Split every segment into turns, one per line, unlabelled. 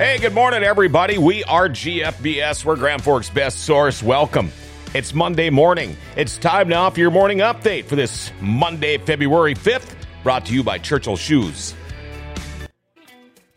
Hey, good morning, everybody. We are GFBS. We're Grand Forks' best source. Welcome. It's Monday morning. It's time now for your morning update for this Monday, February 5th, brought to you by Churchill Shoes.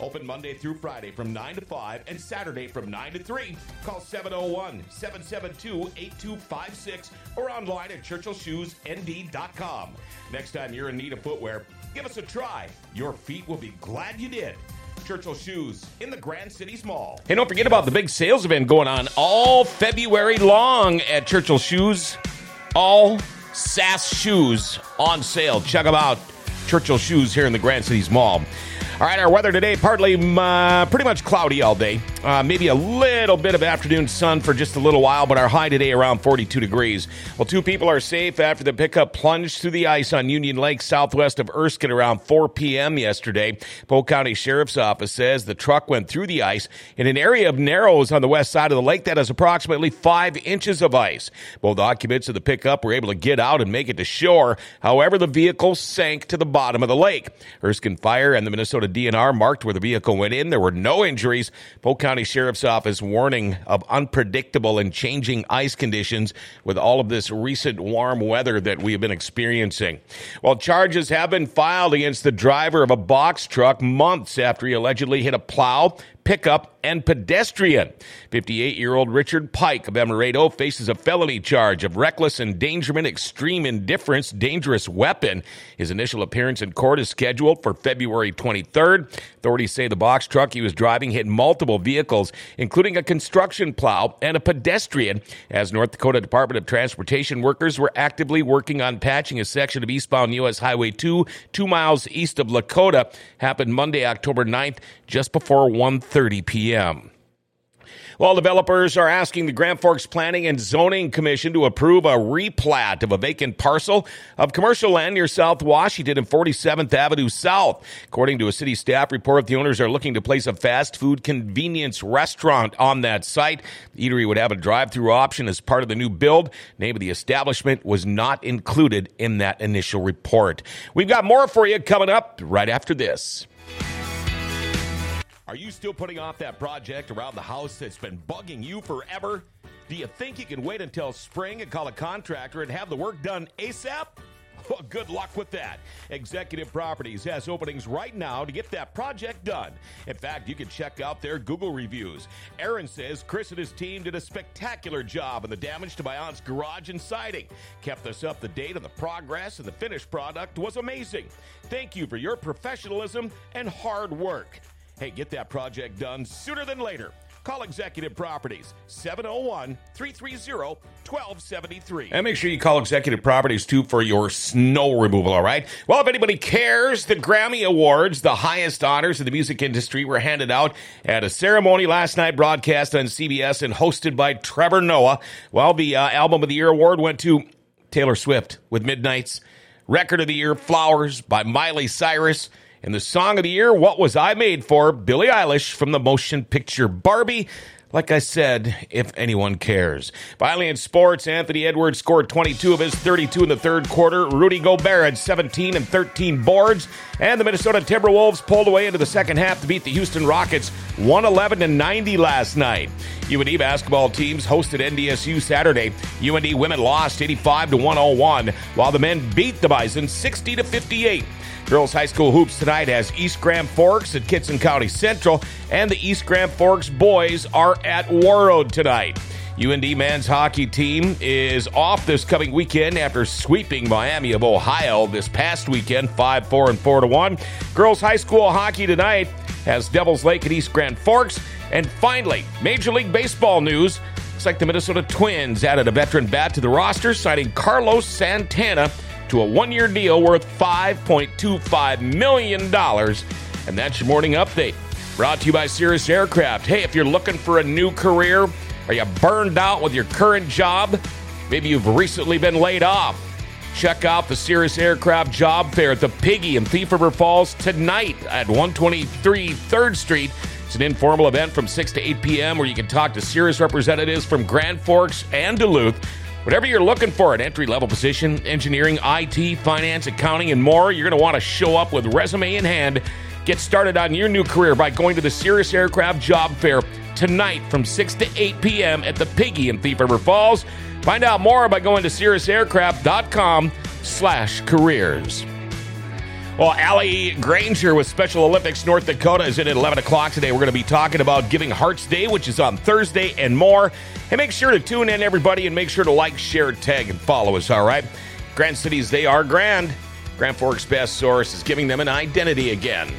Open Monday through Friday from 9 to 5 and Saturday from 9 to 3. Call 701 772 8256 or online at churchillshoesnd.com. Next time you're in need of footwear, give us a try. Your feet will be glad you did. Churchill Shoes in the Grand Cities Mall. Hey, don't forget about the big sales event going on all February long at Churchill Shoes. All SAS shoes on sale. Check them out. Churchill Shoes here in the Grand Cities Mall. All right, our weather today partly uh, pretty much cloudy all day. Uh, maybe a little bit of afternoon sun for just a little while, but our high today around 42 degrees. Well, two people are safe after the pickup plunged through the ice on Union Lake southwest of Erskine around 4 p.m. yesterday. Polk County Sheriff's Office says the truck went through the ice in an area of narrows on the west side of the lake that has approximately five inches of ice. Both occupants of the pickup were able to get out and make it to shore. However, the vehicle sank to the bottom of the lake. Erskine Fire and the Minnesota DNR marked where the vehicle went in. There were no injuries. Polk County Sheriff's Office warning of unpredictable and changing ice conditions with all of this recent warm weather that we have been experiencing. Well, charges have been filed against the driver of a box truck months after he allegedly hit a plow pickup, and pedestrian. 58 year old Richard Pike of Emerado faces a felony charge of reckless endangerment, extreme indifference, dangerous weapon. His initial appearance in court is scheduled for February 23rd. Authorities say the box truck he was driving hit multiple vehicles, including a construction plow and a pedestrian, as North Dakota Department of Transportation workers were actively working on patching a section of eastbound U.S. Highway 2, two miles east of Lakota. Happened Monday, October 9th, just before 1.30 p.m. While developers are asking the Grand Forks Planning and Zoning Commission to approve a replat of a vacant parcel of commercial land near South Washington and 47th Avenue South. According to a city staff report, the owners are looking to place a fast food convenience restaurant on that site. The eatery would have a drive-through option as part of the new build. Name of the establishment was not included in that initial report. We've got more for you coming up right after this. Are you still putting off that project around the house that's been bugging you forever? Do you think you can wait until spring and call a contractor and have the work done ASAP? Well, good luck with that. Executive Properties has openings right now to get that project done. In fact, you can check out their Google reviews. Aaron says Chris and his team did a spectacular job on the damage to my aunt's garage and siding. Kept us up to date on the progress, and the finished product was amazing. Thank you for your professionalism and hard work. Hey, get that project done sooner than later. Call Executive Properties 701 330 1273. And make sure you call Executive Properties too for your snow removal, all right? Well, if anybody cares, the Grammy Awards, the highest honors in the music industry, were handed out at a ceremony last night broadcast on CBS and hosted by Trevor Noah. Well, the uh, Album of the Year award went to Taylor Swift with Midnights. Record of the Year, Flowers by Miley Cyrus. And the song of the year, What Was I Made For? Billie Eilish from the motion picture Barbie. Like I said, if anyone cares. Finally, in sports, Anthony Edwards scored 22 of his 32 in the third quarter. Rudy Gobert had 17 and 13 boards. And the Minnesota Timberwolves pulled away into the second half to beat the Houston Rockets 111 to 90 last night. UND basketball teams hosted NDSU Saturday. UND women lost 85 to 101, while the men beat the Bison 60 to 58. Girls High School Hoops tonight has East Grand Forks at Kittson County Central, and the East Grand Forks boys are at Warroad tonight. UND men's hockey team is off this coming weekend after sweeping Miami of Ohio this past weekend, 5 4 and 4 to 1. Girls high school hockey tonight has Devils Lake at East Grand Forks. And finally, Major League Baseball news. Looks like the Minnesota Twins added a veteran bat to the roster, signing Carlos Santana to a one year deal worth $5.25 million. And that's your morning update. Brought to you by Cirrus Aircraft. Hey, if you're looking for a new career, are you burned out with your current job? Maybe you've recently been laid off. Check out the Cirrus Aircraft Job Fair at the Piggy in Thief River Falls tonight at 123 3rd Street. It's an informal event from 6 to 8 p.m. where you can talk to Cirrus representatives from Grand Forks and Duluth. Whatever you're looking for, an entry level position, engineering, IT, finance, accounting, and more, you're going to want to show up with resume in hand Get started on your new career by going to the Cirrus Aircraft Job Fair tonight from 6 to 8 p.m. at the Piggy in Thief River Falls. Find out more by going to cirrusaircraft.com slash careers. Well, Allie Granger with Special Olympics North Dakota is in at 11 o'clock today. We're going to be talking about Giving Hearts Day, which is on Thursday, and more. And make sure to tune in, everybody, and make sure to like, share, tag, and follow us, all right? Grand Cities, they are grand. Grand Forks Best Source is giving them an identity again.